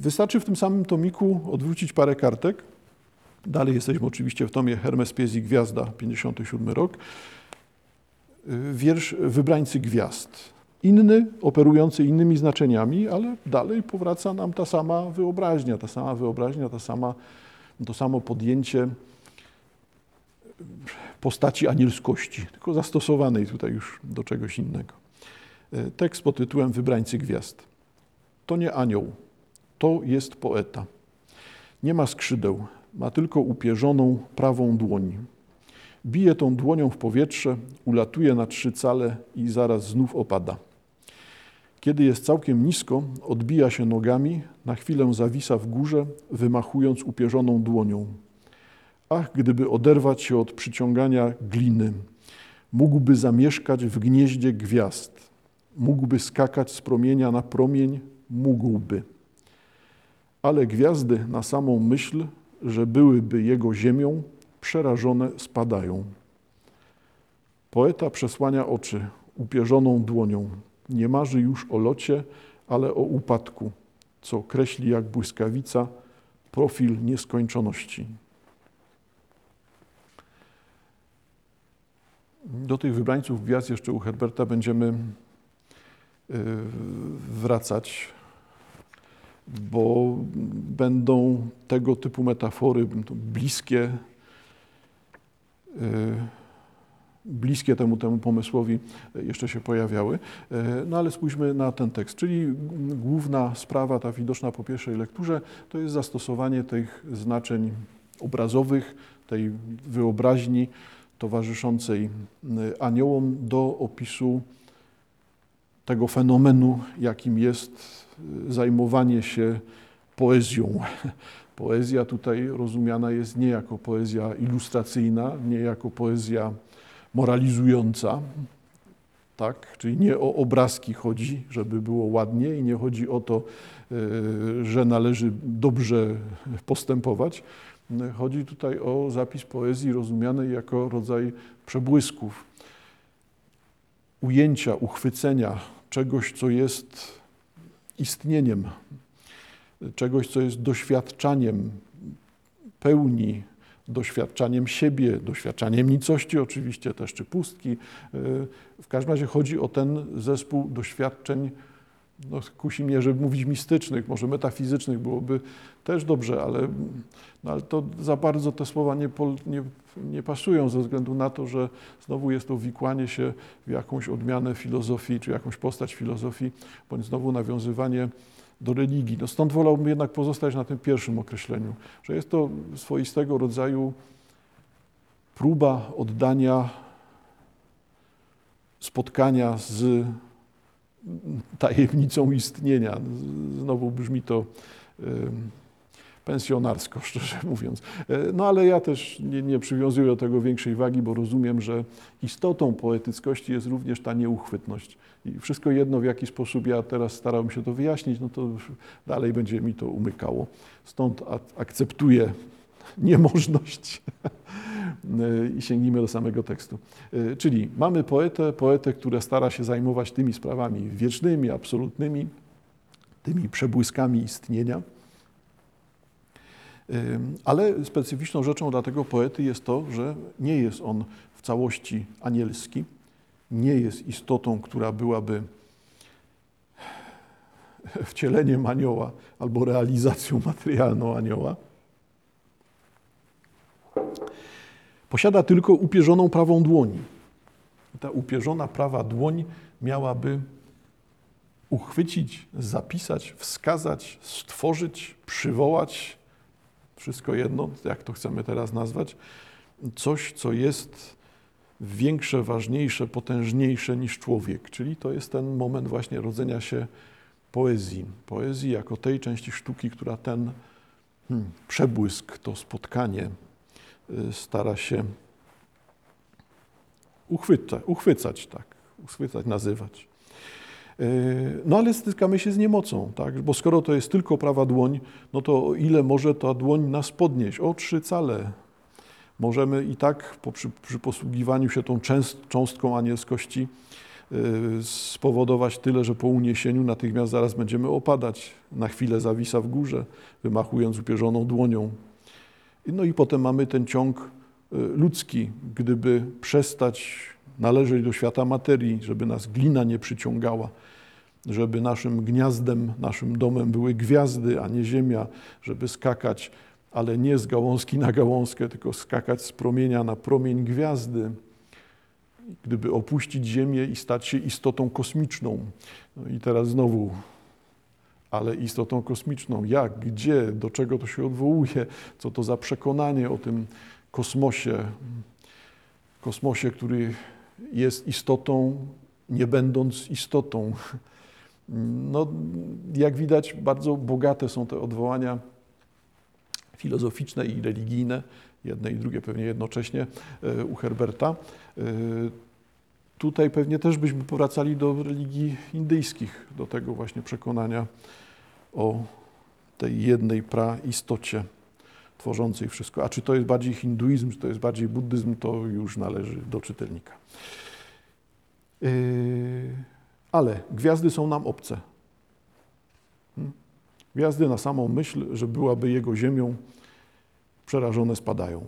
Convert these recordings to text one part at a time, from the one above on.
Wystarczy w tym samym tomiku odwrócić parę kartek. Dalej jesteśmy oczywiście w tomie Hermes Pies i Gwiazda, 57 rok. Wiersz Wybrańcy Gwiazd. Inny, operujący innymi znaczeniami, ale dalej powraca nam ta sama wyobraźnia, ta sama wyobraźnia, ta sama, to samo podjęcie postaci anielskości, tylko zastosowanej tutaj już do czegoś innego. Tekst pod tytułem Wybrańcy Gwiazd. To nie anioł, to jest poeta. Nie ma skrzydeł, ma tylko upierzoną prawą dłoń. Bije tą dłonią w powietrze, ulatuje na trzy cale i zaraz znów opada. Kiedy jest całkiem nisko, odbija się nogami, na chwilę zawisa w górze, wymachując upierzoną dłonią. Ach, gdyby oderwać się od przyciągania gliny, mógłby zamieszkać w gnieździe gwiazd, mógłby skakać z promienia na promień, mógłby. Ale gwiazdy na samą myśl, że byłyby jego ziemią, przerażone spadają. Poeta przesłania oczy upierzoną dłonią. Nie marzy już o locie, ale o upadku, co kreśli jak błyskawica profil nieskończoności. Do tych wybrańców gwiazd jeszcze u Herberta będziemy y, wracać, bo będą tego typu metafory bliskie, y, bliskie temu, temu pomysłowi jeszcze się pojawiały. Y, no ale spójrzmy na ten tekst, czyli główna sprawa, ta widoczna po pierwszej lekturze, to jest zastosowanie tych znaczeń obrazowych, tej wyobraźni, towarzyszącej y, aniołom do opisu tego fenomenu, jakim jest zajmowanie się poezją. Poezja tutaj rozumiana jest nie jako poezja ilustracyjna, nie jako poezja moralizująca, tak? czyli nie o obrazki chodzi, żeby było ładnie i nie chodzi o to, y, że należy dobrze postępować, Chodzi tutaj o zapis poezji rozumianej jako rodzaj przebłysków, ujęcia, uchwycenia czegoś, co jest istnieniem, czegoś, co jest doświadczaniem pełni, doświadczaniem siebie, doświadczaniem nicości oczywiście też, czy pustki. W każdym razie chodzi o ten zespół doświadczeń, no, kusi mnie, żeby mówić mistycznych, może metafizycznych byłoby też dobrze, ale, no, ale to za bardzo te słowa nie, nie, nie pasują ze względu na to, że znowu jest to wikłanie się w jakąś odmianę filozofii, czy jakąś postać filozofii, bądź znowu nawiązywanie do religii. No stąd wolałbym jednak pozostać na tym pierwszym określeniu, że jest to swoistego rodzaju próba oddania spotkania z tajemnicą istnienia. Znowu brzmi to pensjonarsko, szczerze mówiąc. E, no ale ja też nie, nie przywiązuję do tego większej wagi, bo rozumiem, że istotą poetyckości jest również ta nieuchwytność. I wszystko jedno, w jaki sposób ja teraz starałem się to wyjaśnić, no to dalej będzie mi to umykało. Stąd akceptuję niemożność i sięgnijmy do samego tekstu. E, czyli mamy poetę, poetę, która stara się zajmować tymi sprawami wiecznymi, absolutnymi, tymi przebłyskami istnienia. Ale specyficzną rzeczą dla tego poety jest to, że nie jest on w całości anielski, nie jest istotą, która byłaby wcieleniem anioła albo realizacją materialną anioła. Posiada tylko upierzoną prawą dłoń. ta upierzona prawa dłoń miałaby uchwycić, zapisać, wskazać, stworzyć, przywołać wszystko jedno, jak to chcemy teraz nazwać, coś, co jest większe, ważniejsze, potężniejsze niż człowiek. Czyli to jest ten moment właśnie rodzenia się poezji. Poezji jako tej części sztuki, która ten hmm, przebłysk, to spotkanie stara się uchwyca, uchwycać, tak, uchwycać, nazywać. E, no ale stykamy się z niemocą, tak? bo skoro to jest tylko prawa dłoń, no to o ile może ta dłoń nas podnieść? O trzy cale. Możemy i tak po, przy, przy posługiwaniu się tą częst, cząstką anielskości spowodować tyle, że po uniesieniu natychmiast zaraz będziemy opadać. Na chwilę zawisa w górze, wymachując upierzoną dłonią. No i potem mamy ten ciąg ludzki. Gdyby przestać należeć do świata materii, żeby nas glina nie przyciągała, żeby naszym gniazdem, naszym domem były gwiazdy, a nie ziemia, żeby skakać, ale nie z gałązki na gałązkę, tylko skakać z promienia na promień gwiazdy. Gdyby opuścić Ziemię i stać się istotą kosmiczną. No i teraz znowu, ale istotą kosmiczną. Jak, gdzie, do czego to się odwołuje, co to za przekonanie o tym kosmosie, kosmosie, który jest istotą, nie będąc istotą. No, jak widać, bardzo bogate są te odwołania filozoficzne i religijne, jedne i drugie pewnie jednocześnie e, u Herberta. Tutaj pewnie też byśmy powracali do religii indyjskich, do tego właśnie przekonania o tej jednej praistocie tworzącej wszystko. A czy to jest bardziej hinduizm, czy to jest bardziej buddyzm, to już należy do czytelnika. Yy, ale gwiazdy są nam obce. Hmm? Gwiazdy na samą myśl, że byłaby jego ziemią, przerażone spadają.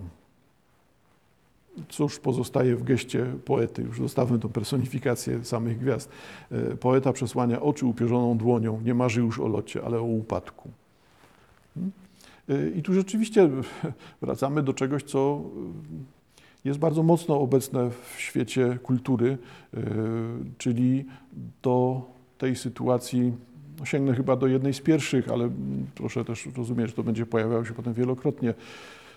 Cóż pozostaje w geście poety? Już zostawmy tą personifikację samych gwiazd. Yy, poeta przesłania oczy upierzoną dłonią, nie marzy już o locie, ale o upadku. Hmm? Yy, I tu rzeczywiście wracamy do czegoś, co jest bardzo mocno obecne w świecie kultury, czyli do tej sytuacji, no sięgnę chyba do jednej z pierwszych, ale proszę też rozumieć, że to będzie pojawiało się potem wielokrotnie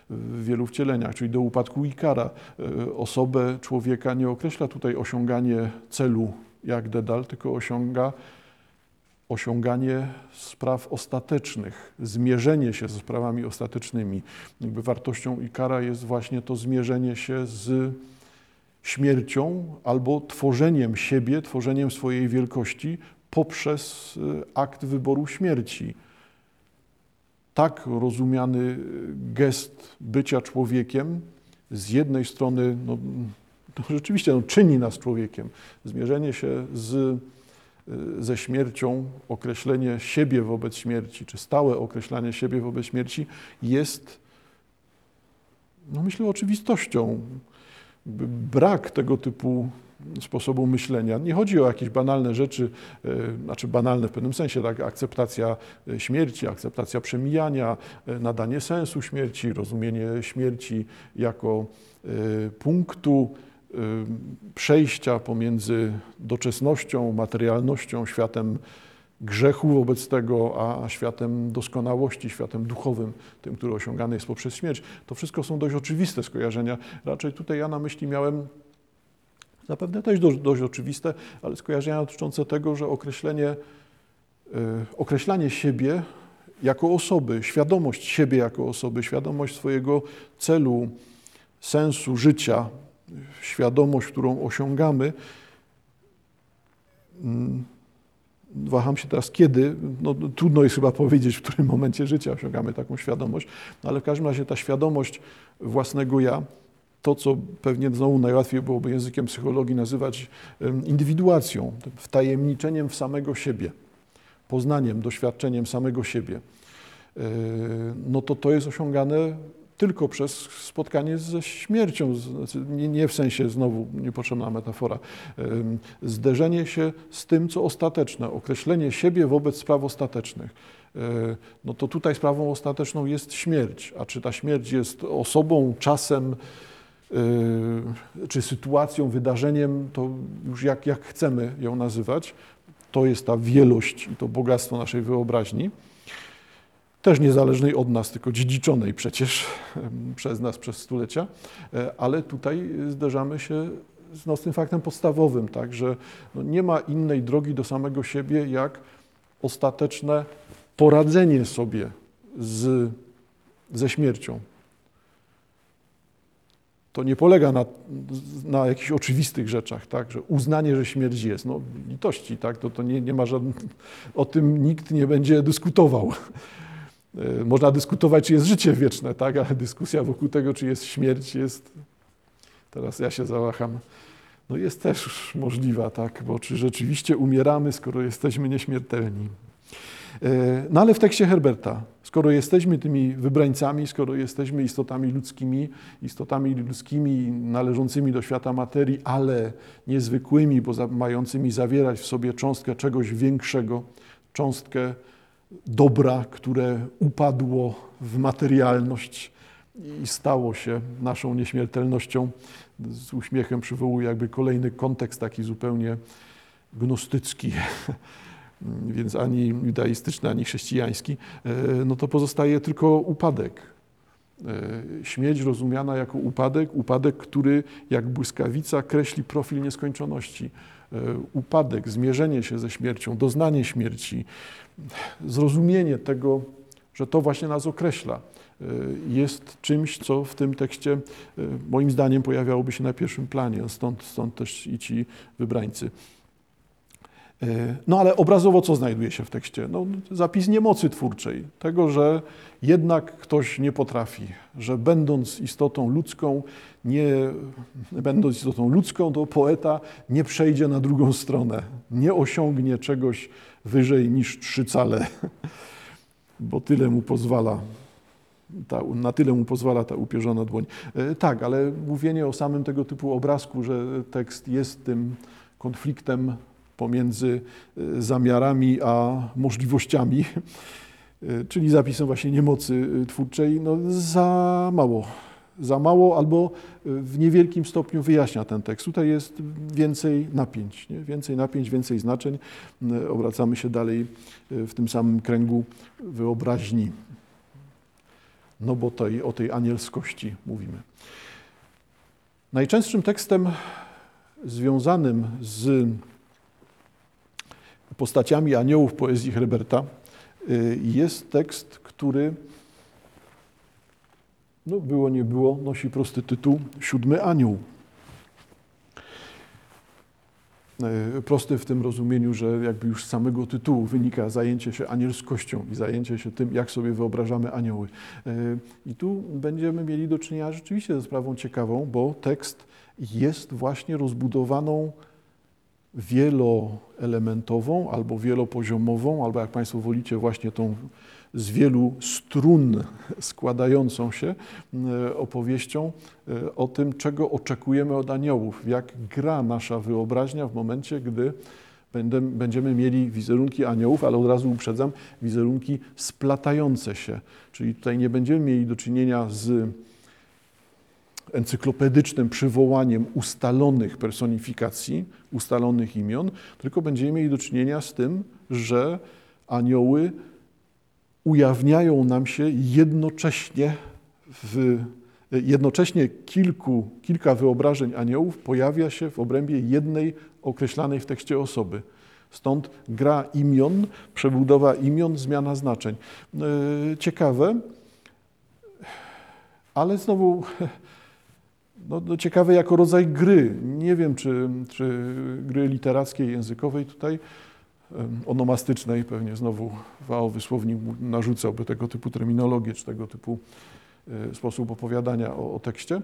w wielu wcieleniach, czyli do upadku Ikara. Y, osobę człowieka nie określa tutaj osiąganie celu jak Dedal, tylko osiąga osiąganie spraw ostatecznych, zmierzenie się ze sprawami ostatecznymi. Jakby wartością Ikara jest właśnie to zmierzenie się z śmiercią albo tworzeniem siebie, tworzeniem swojej wielkości poprzez e, akt wyboru śmierci. Tak rozumiany gest bycia człowiekiem z jednej strony no, to rzeczywiście no, czyni nas człowiekiem. Zmierzenie się z ze śmiercią, określenie siebie wobec śmierci, czy stałe określanie siebie wobec śmierci jest, no myślę, oczywistością. Brak tego typu sposobu myślenia. Nie chodzi o jakieś banalne rzeczy, e, znaczy banalne w pewnym sensie, tak, akceptacja e, śmierci, akceptacja przemijania, e, nadanie sensu śmierci, rozumienie śmierci jako punktu przejścia pomiędzy doczesnością, materialnością, światem grzechu wobec tego, a światem doskonałości, światem duchowym, tym, który osiągany jest poprzez śmierć. To wszystko są dość oczywiste skojarzenia. Raczej tutaj ja na myśli miałem zapewne też dość, dość oczywiste, ale skojarzenia dotyczące tego, że określenie, y, określanie siebie jako osoby, świadomość siebie jako osoby, świadomość swojego celu, sensu życia, świadomość, którą osiągamy, mm, waham się teraz kiedy, no, trudno jest chyba powiedzieć, w którym momencie życia osiągamy taką świadomość, no, ale w każdym razie ta świadomość własnego ja, to co pewnie znowu najłatwiej byłoby językiem psychologii nazywać indywiduacją, wtajemniczeniem w samego siebie, poznaniem, doświadczeniem samego siebie, e, no to to jest osiągane tylko przez spotkanie ze śmiercią, znaczy nie, w sensie znowu niepotrzebna metafora, zderzenie się z tym, co ostateczne, określenie siebie wobec spraw ostatecznych. E, no to tutaj sprawą ostateczną jest śmierć, a czy ta śmierć jest osobą, czasem, e, czy sytuacją, wydarzeniem, to już jak, jak chcemy ją nazywać, to jest ta wielość i to bogactwo naszej wyobraźni też niezależnej od nas, tylko dziedziczonej przecież przez nas przez stulecia, e, ale tutaj zderzamy się z, no, z tym faktem podstawowym, tak, że no, nie ma innej drogi do samego siebie, jak ostateczne poradzenie sobie z, ze śmiercią. To nie polega na, na jakichś oczywistych rzeczach, tak, że uznanie, że śmierć jest, no litości, tak, to, to nie, nie ma żadnych, o tym nikt nie będzie dyskutował. E, można dyskutować, czy jest życie wieczne, tak? ale dyskusja wokół tego, czy jest śmierć, jest. Teraz ja się zawaham no jest też możliwa, tak, bo czy rzeczywiście umieramy, skoro jesteśmy nieśmiertelni. E, no ale w tekście Herberta, skoro jesteśmy tymi wybrańcami, skoro jesteśmy istotami ludzkimi, istotami ludzkimi należącymi do świata materii, ale niezwykłymi, bo mającymi zawierać w sobie cząstkę czegoś większego, cząstkę dobra, które upadło w materialność i stało się naszą nieśmiertelnością. Z uśmiechem przywołuję jakby kolejny kontekst taki zupełnie gnostycki, więc ani judaistyczny, ani chrześcijański, e, no to pozostaje tylko upadek. E, śmierć rozumiana jako upadek, upadek, który jak błyskawica kreśli profil nieskończoności. E, upadek, zmierzenie się ze śmiercią, doznanie śmierci, zrozumienie tego, że to właśnie nas określa, jest czymś, co w tym tekście moim zdaniem pojawiałoby się na pierwszym planie. Stąd, stąd też i ci wybrańcy. E, no ale obrazowo co znajduje się w tekście? No, zapis niemocy twórczej, tego, że jednak ktoś nie potrafi, że będąc istotą ludzką, nie, będąc istotą ludzką, to poeta nie przejdzie na drugą stronę, nie osiągnie czegoś wyżej niż trzy cale, bo tyle mu pozwala. Ta, na tyle mu pozwala ta upierzona dłoń. E, tak, ale mówienie o samym tego typu obrazku, że tekst jest tym konfliktem pomiędzy y, zamiarami a możliwościami, y, czyli zapisem właśnie niemocy y, twórczej, no za mało. Za mało albo w niewielkim stopniu wyjaśnia ten tekst. Tutaj jest więcej napięć, nie? więcej napięć, więcej znaczeń. Obracamy się dalej w tym samym kręgu wyobraźni. No bo tej, o tej anielskości mówimy. Najczęstszym tekstem związanym z postaciami aniołów poezji Herberta y, jest tekst, który no było nie było, nosi prosty tytuł Siódmy Anioł. Y, prosty w tym rozumieniu, że jakby już z samego tytułu wynika zajęcie się anielskością i zajęcie się tym, jak sobie wyobrażamy anioły. Y, I tu będziemy mieli do czynienia rzeczywiście ze sprawą ciekawą, bo tekst jest właśnie rozbudowaną wieloelementową albo wielopoziomową, albo jak Państwo wolicie, właśnie tą z wielu strun składającą się e, opowieścią e, o tym, czego oczekujemy od aniołów, jak gra nasza wyobraźnia w momencie, gdy będziemy mieli wizerunki aniołów, ale od razu uprzedzam, wizerunki splatające się. Czyli tutaj nie będziemy mieli do czynienia z encyklopedycznym przywołaniem ustalonych personifikacji, ustalonych imion, tylko będziemy mieli do czynienia z tym, że anioły ujawniają nam się jednocześnie w jednocześnie kilku, kilka wyobrażeń aniołów pojawia się w obrębie jednej określanej w tekście osoby. Stąd gra imion, przebudowa imion, zmiana znaczeń. E, ciekawe, ale znowu no, no, ciekawe jako rodzaj gry. Nie wiem, czy, czy gry literackiej, językowej tutaj, onomastycznej, pewnie znowu Wao wysłownik narzucałby tego typu terminologię, czy tego typu e, sposób opowiadania o, o, tekście. E,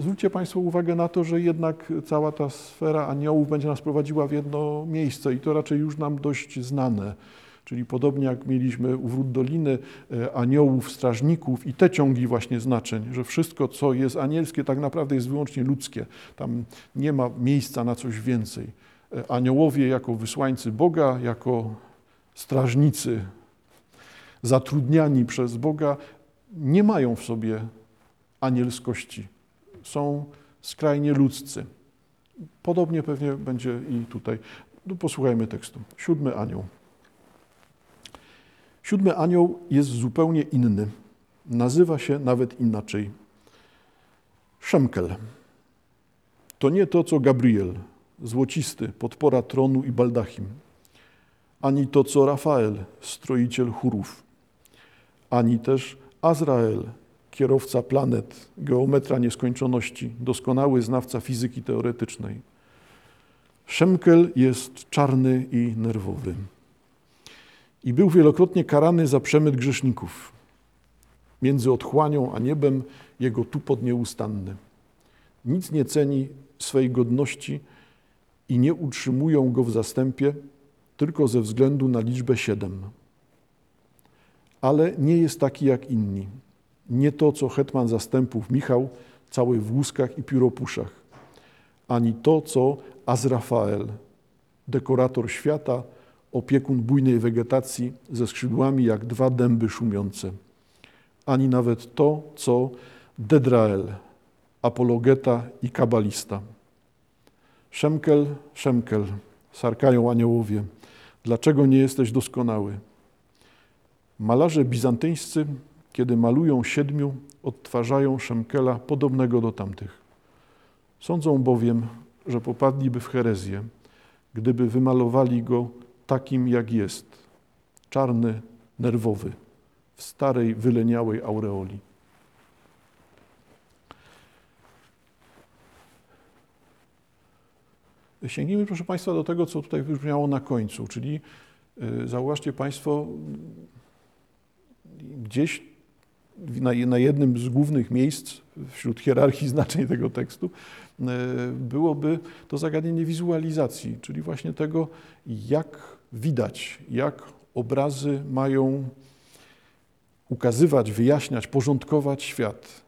zwróćcie Państwo uwagę na to, że jednak cała ta sfera aniołów będzie nas prowadziła w jedno miejsce i to raczej już nam dość znane. Czyli podobnie jak mieliśmy u wrót Doliny e, aniołów, strażników i te ciągi właśnie znaczeń, że wszystko, co jest anielskie, tak naprawdę jest wyłącznie ludzkie. Tam nie ma miejsca na coś więcej. E, aniołowie jako wysłańcy Boga, jako strażnicy zatrudniani przez Boga, nie mają w sobie anielskości. Są skrajnie ludzcy. Podobnie pewnie będzie i tutaj. No, posłuchajmy tekstu. Siódmy anioł. Siódmy anioł jest zupełnie inny. Nazywa się nawet inaczej. Szemkel. To nie to, co Gabriel, złocisty, podpora tronu i baldachim, ani to, co Rafael, stroiciel chórów, ani też Azrael, kierowca planet, geometra nieskończoności, doskonały znawca fizyki teoretycznej. Szemkel jest czarny i nerwowy i był wielokrotnie karany za przemyt grzeszników. Między otchłanią a niebem jego tupot nieustanny. nic nie ceni swej godności i nie utrzymują go w zastępie tylko ze względu na liczbę siedem. Ale nie jest taki jak inni. Nie to, co hetman zastępów Michał, cały w łuskach i pióropuszach, ani to, co Azrafael, dekorator świata, opiekun bujnej wegetacji ze skrzydłami jak dwa dęby szumiące, ani nawet to, co Dedrael, apologeta i kabalista. Szemkel, Szemkel, sarkają aniołowie, dlaczego nie jesteś doskonały? Malarze bizantyńscy, kiedy malują siedmiu, odtwarzają Szemkela podobnego do tamtych. Sądzą bowiem, że popadliby w herezję, gdyby wymalowali go takim, jak jest, czarny, nerwowy, w starej, wyleniałej aureoli. Sięgnijmy, proszę Państwa, do tego, co tutaj wybrzmiało na końcu, czyli y, zauważcie Państwo, gdzieś na, jednym z głównych miejsc wśród hierarchii znaczeń tego tekstu y, byłoby to zagadnienie wizualizacji, czyli właśnie tego, jak widać, jak obrazy mają ukazywać, wyjaśniać, porządkować świat.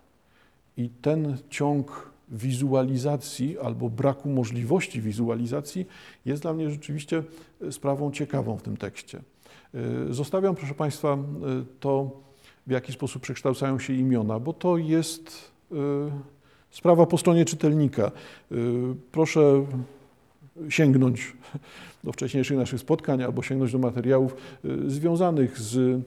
I ten ciąg wizualizacji albo braku możliwości wizualizacji jest dla mnie rzeczywiście sprawą ciekawą w tym tekście. Y, zostawiam, proszę Państwa, y, to, w jaki sposób przekształcają się imiona, bo to jest sprawa po stronie czytelnika. Proszę sięgnąć do wcześniejszych naszych spotkań albo sięgnąć do materiałów związanych z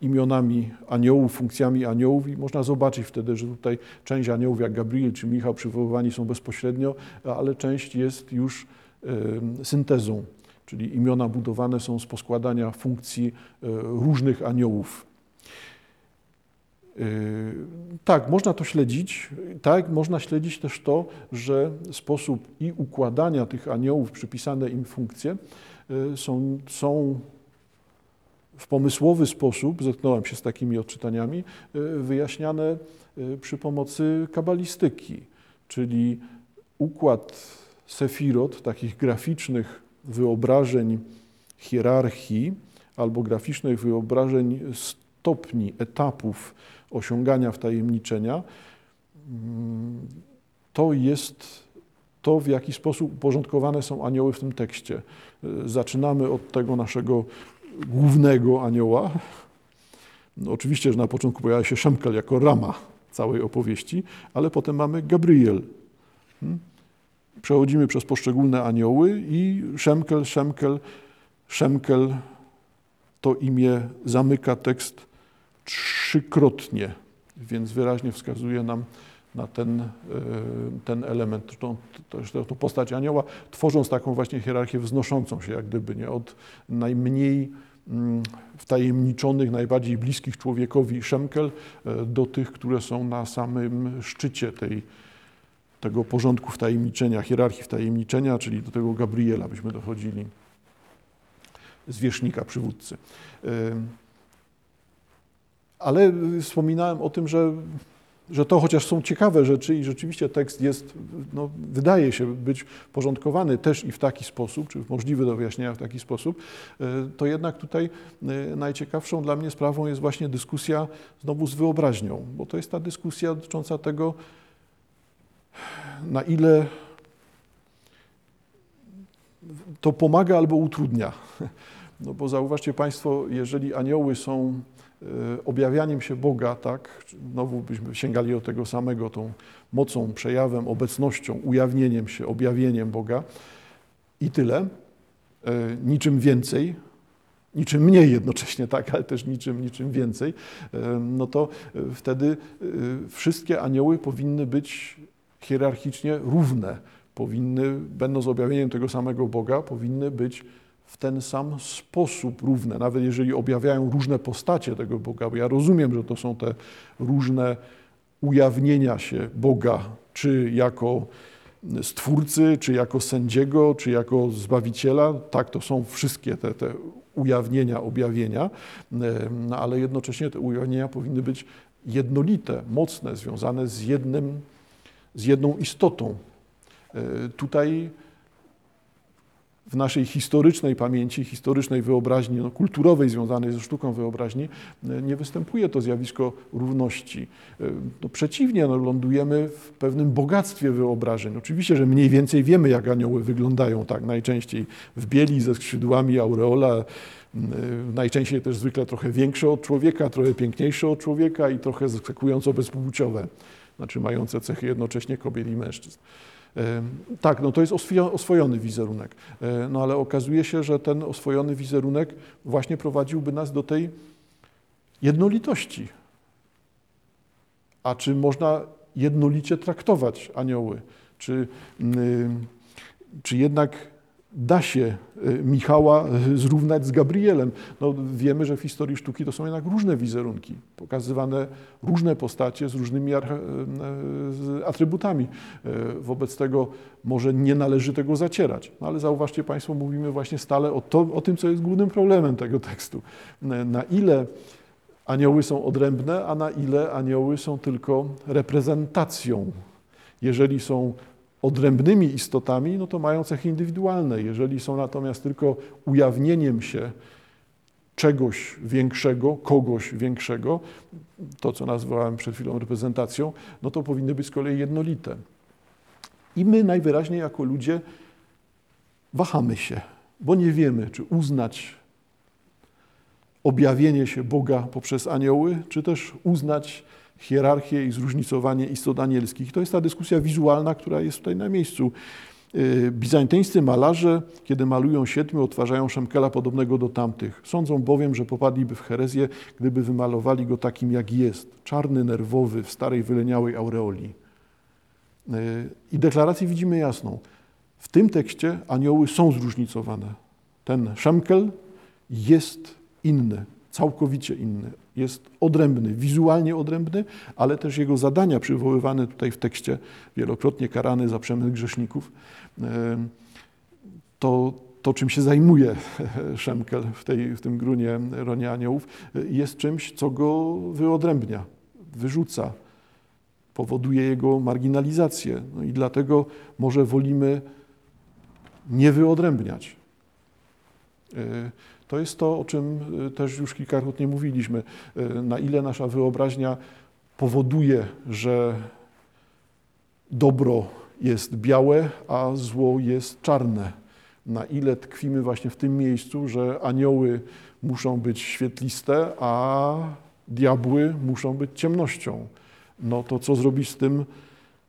imionami aniołów, funkcjami aniołów i można zobaczyć wtedy, że tutaj część aniołów jak Gabriel czy Michał przywoływani są bezpośrednio, ale część jest już syntezą, czyli imiona budowane są z poskładania funkcji różnych aniołów. E, tak, można to śledzić. Tak, można śledzić też to, że sposób i układania tych aniołów, przypisane im funkcje e, są, są w pomysłowy sposób, zetknąłem się z takimi odczytaniami, e, wyjaśniane przy pomocy kabalistyki, czyli układ sefirot, takich graficznych wyobrażeń hierarchii albo graficznych wyobrażeń stopni, etapów osiągania wtajemniczenia, mm, to jest to, w jaki sposób uporządkowane są anioły w tym tekście. E, zaczynamy od tego naszego głównego anioła. No, oczywiście, że na początku pojawia się Szemkel jako rama całej opowieści, ale potem mamy Gabriel. Hmm? Przechodzimy przez poszczególne anioły i Szemkel, Szemkel, Szemkel to imię zamyka tekst trzykrotnie, więc wyraźnie wskazuje nam na ten, e, ten element, tą, tą, tą postać anioła, tworząc taką właśnie hierarchię wznoszącą się, jak gdyby nie od najmniej mm, wtajemniczonych, najbardziej bliskich człowiekowi szemkel e, do tych, które są na samym szczycie tej, tego porządku wtajemniczenia, hierarchii wtajemniczenia, czyli do tego Gabriela byśmy dochodzili, zwierzchnika, przywódcy. Ale wspominałem o tym, że że to chociaż są ciekawe rzeczy i rzeczywiście tekst jest, no, wydaje się być porządkowany też i w taki sposób, czy możliwy do wyjaśnienia w taki sposób, e, to jednak tutaj e, najciekawszą dla mnie sprawą jest właśnie dyskusja znowu z wyobraźnią, bo to jest ta dyskusja dotycząca tego, na ile to pomaga albo utrudnia. No bo zauważcie Państwo, jeżeli anioły są objawianiem się Boga, tak, znowu byśmy sięgali do tego samego, tą mocą, przejawem, obecnością, ujawnieniem się, objawieniem Boga. I tyle, e, niczym więcej, niczym mniej jednocześnie, tak, ale też niczym, niczym więcej, e, no to wtedy wszystkie anioły powinny być hierarchicznie równe, powinny, będąc objawieniem tego samego Boga, powinny być w ten sam sposób równe, nawet jeżeli objawiają różne postacie tego Boga, bo ja rozumiem, że to są te różne ujawnienia się Boga, czy jako Stwórcy, czy jako sędziego, czy jako Zbawiciela. Tak, to są wszystkie te, te ujawnienia, objawienia, no, ale jednocześnie te ujawnienia powinny być jednolite, mocne, związane z, jednym, z jedną istotą. E, tutaj w naszej historycznej pamięci, historycznej wyobraźni, no, kulturowej związanej ze sztuką wyobraźni, e, nie występuje to zjawisko równości. E, no, przeciwnie, no, lądujemy w pewnym bogactwie wyobrażeń. Oczywiście, że mniej więcej wiemy, jak anioły wyglądają, tak, najczęściej w bieli, ze skrzydłami, aureola, najczęściej też zwykle trochę większe od człowieka, trochę piękniejsze od człowieka i trochę zaskakująco bezpłciowe, znaczy mające cechy jednocześnie kobiet i mężczyzn. Tak, no to jest oswojony wizerunek, e, no ale okazuje się, że ten oswojony wizerunek właśnie prowadziłby nas do tej jednolitości. A czy można jednolicie traktować anioły? Czy, czy jednak da się y, Michała y, zrównać z Gabrielem. No, wiemy, że w historii sztuki to są jednak różne wizerunki, pokazywane różne postacie z różnymi y, atrybutami. Wobec tego może nie należy tego zacierać. No, ale zauważcie Państwo, mówimy właśnie stale o, to, o tym, co jest głównym problemem tego tekstu. Na ile anioły są odrębne, a na ile anioły są tylko reprezentacją. Jeżeli są odrębnymi istotami, no to mają cechy indywidualne. Jeżeli są natomiast tylko ujawnieniem się czegoś większego, kogoś większego, to co nazwałem przed chwilą reprezentacją, no to powinny być z kolei jednolite. I my najwyraźniej jako ludzie wahamy się, bo nie wiemy, czy uznać objawienie się Boga poprzez anioły, czy też uznać hierarchię i zróżnicowanie istot anielskich. To jest ta dyskusja wizualna, która jest tutaj na miejscu. Y, bizantyńscy malarze, kiedy malują siedmiu, odtwarzają Szemkela podobnego do tamtych. Sądzą bowiem, że popadliby w herezję, gdyby wymalowali go takim, jak jest. Czarny, nerwowy, w starej, wyleniałej aureoli. Y, I deklarację widzimy jasną. W tym tekście anioły są zróżnicowane. Ten Szemkel jest inny, całkowicie inny jest odrębny, wizualnie odrębny, ale też jego zadania przywoływane tutaj w tekście, wielokrotnie karany za przemysł grzeszników, to, to czym się zajmuje Szemkel w, tej, w tym grunie Ronie Aniołów, jest czymś, co go wyodrębnia, wyrzuca, powoduje jego marginalizację. No i dlatego może wolimy nie wyodrębniać. To jest to, o czym y, też już kilkakrotnie mówiliśmy, y, na ile nasza wyobraźnia powoduje, że dobro jest białe, a zło jest czarne. Na ile tkwimy właśnie w tym miejscu, że anioły muszą być świetliste, a diabły muszą być ciemnością. No to co zrobić z tym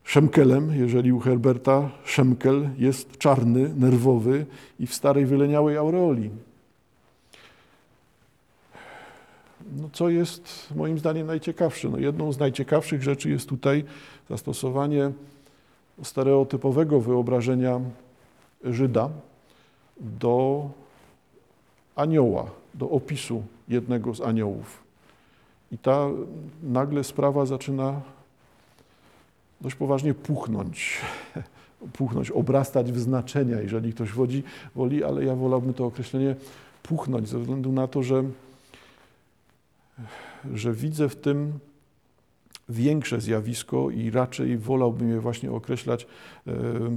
Szemkelem, jeżeli u Herberta Szemkel jest czarny, nerwowy i w starej wyleniałej aureoli? No co jest moim zdaniem najciekawsze? No jedną z najciekawszych rzeczy jest tutaj zastosowanie stereotypowego wyobrażenia Żyda do anioła, do opisu jednego z aniołów. I ta nagle sprawa zaczyna dość poważnie puchnąć, puchnąć, obrastać w znaczenia, jeżeli ktoś wodzi, woli, ale ja wolałbym to określenie puchnąć ze względu na to, że że widzę w tym większe zjawisko i raczej wolałbym je właśnie określać e,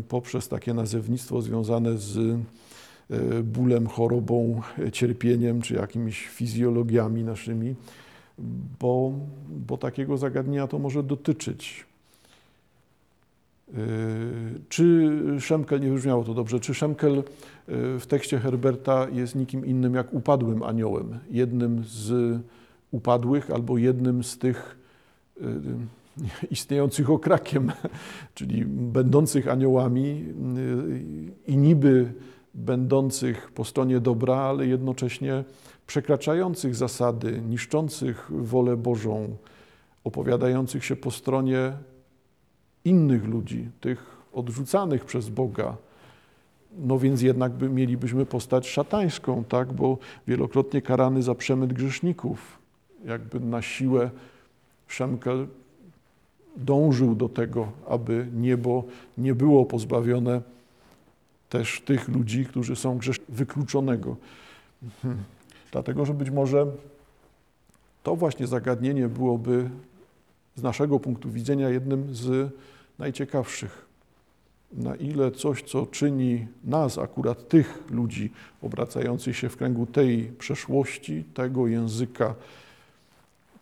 poprzez takie nazewnictwo związane z e, bólem, chorobą, cierpieniem czy jakimiś fizjologiami naszymi, bo, bo takiego zagadnienia to może dotyczyć. E, czy Szemkel, nie brzmiało to dobrze, czy Szemkel w tekście Herberta jest nikim innym jak upadłym aniołem, jednym z upadłych albo jednym z tych y, istniejących okrakiem, czyli będących aniołami y, i niby będących po stronie dobra, ale jednocześnie przekraczających zasady, niszczących wolę Bożą, opowiadających się po stronie innych ludzi, tych odrzucanych przez Boga. No więc jednak by, mielibyśmy postać szatańską, tak? bo wielokrotnie karany za przemyt grzeszników, jakby na siłę Szemkel dążył do tego, aby niebo nie było pozbawione też tych ludzi, którzy są grzesz wykluczonego. Hmm. Dlatego, że być może to właśnie zagadnienie byłoby z naszego punktu widzenia jednym z najciekawszych. Na ile coś, co czyni nas, akurat tych ludzi obracających się w kręgu tej przeszłości, tego języka,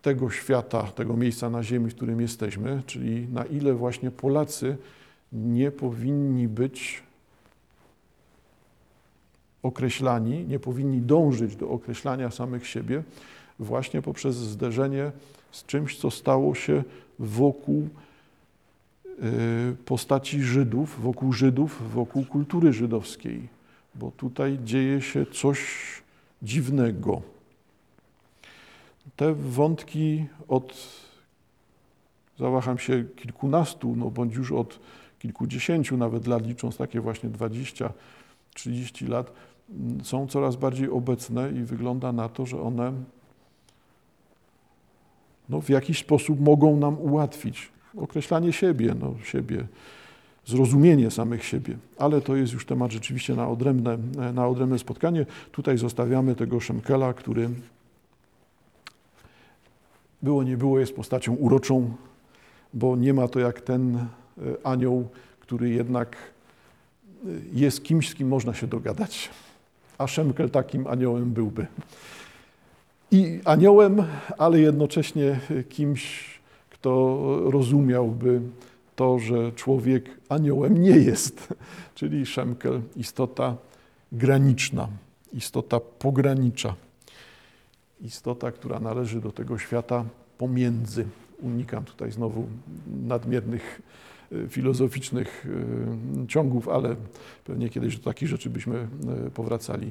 tego świata, tego miejsca na ziemi, w którym jesteśmy, czyli na ile właśnie Polacy nie powinni być określani, nie powinni dążyć do określania samych siebie właśnie poprzez zderzenie z czymś, co stało się wokół y, postaci Żydów, wokół Żydów, wokół kultury żydowskiej, bo tutaj dzieje się coś dziwnego. Te wątki od, zawaham się, kilkunastu, no bądź już od kilkudziesięciu nawet lat, licząc takie właśnie 20, 30 lat, są coraz bardziej obecne i wygląda na to, że one no, w jakiś sposób mogą nam ułatwić określanie siebie, no, siebie, zrozumienie samych siebie. Ale to jest już temat rzeczywiście na odrębne, na odrębne spotkanie. Tutaj zostawiamy tego Szemkela, który było nie było, jest postacią uroczą, bo nie ma to jak ten e, anioł, który jednak e, jest kimś, z kim można się dogadać. A Szemkel takim aniołem byłby. I aniołem, ale jednocześnie kimś, kto rozumiałby to, że człowiek aniołem nie jest. Czyli Szemkel, istota graniczna, istota pogranicza, istota, która należy do tego świata pomiędzy. Unikam tutaj znowu nadmiernych y, filozoficznych y, ciągów, ale pewnie kiedyś do takich rzeczy byśmy y, powracali.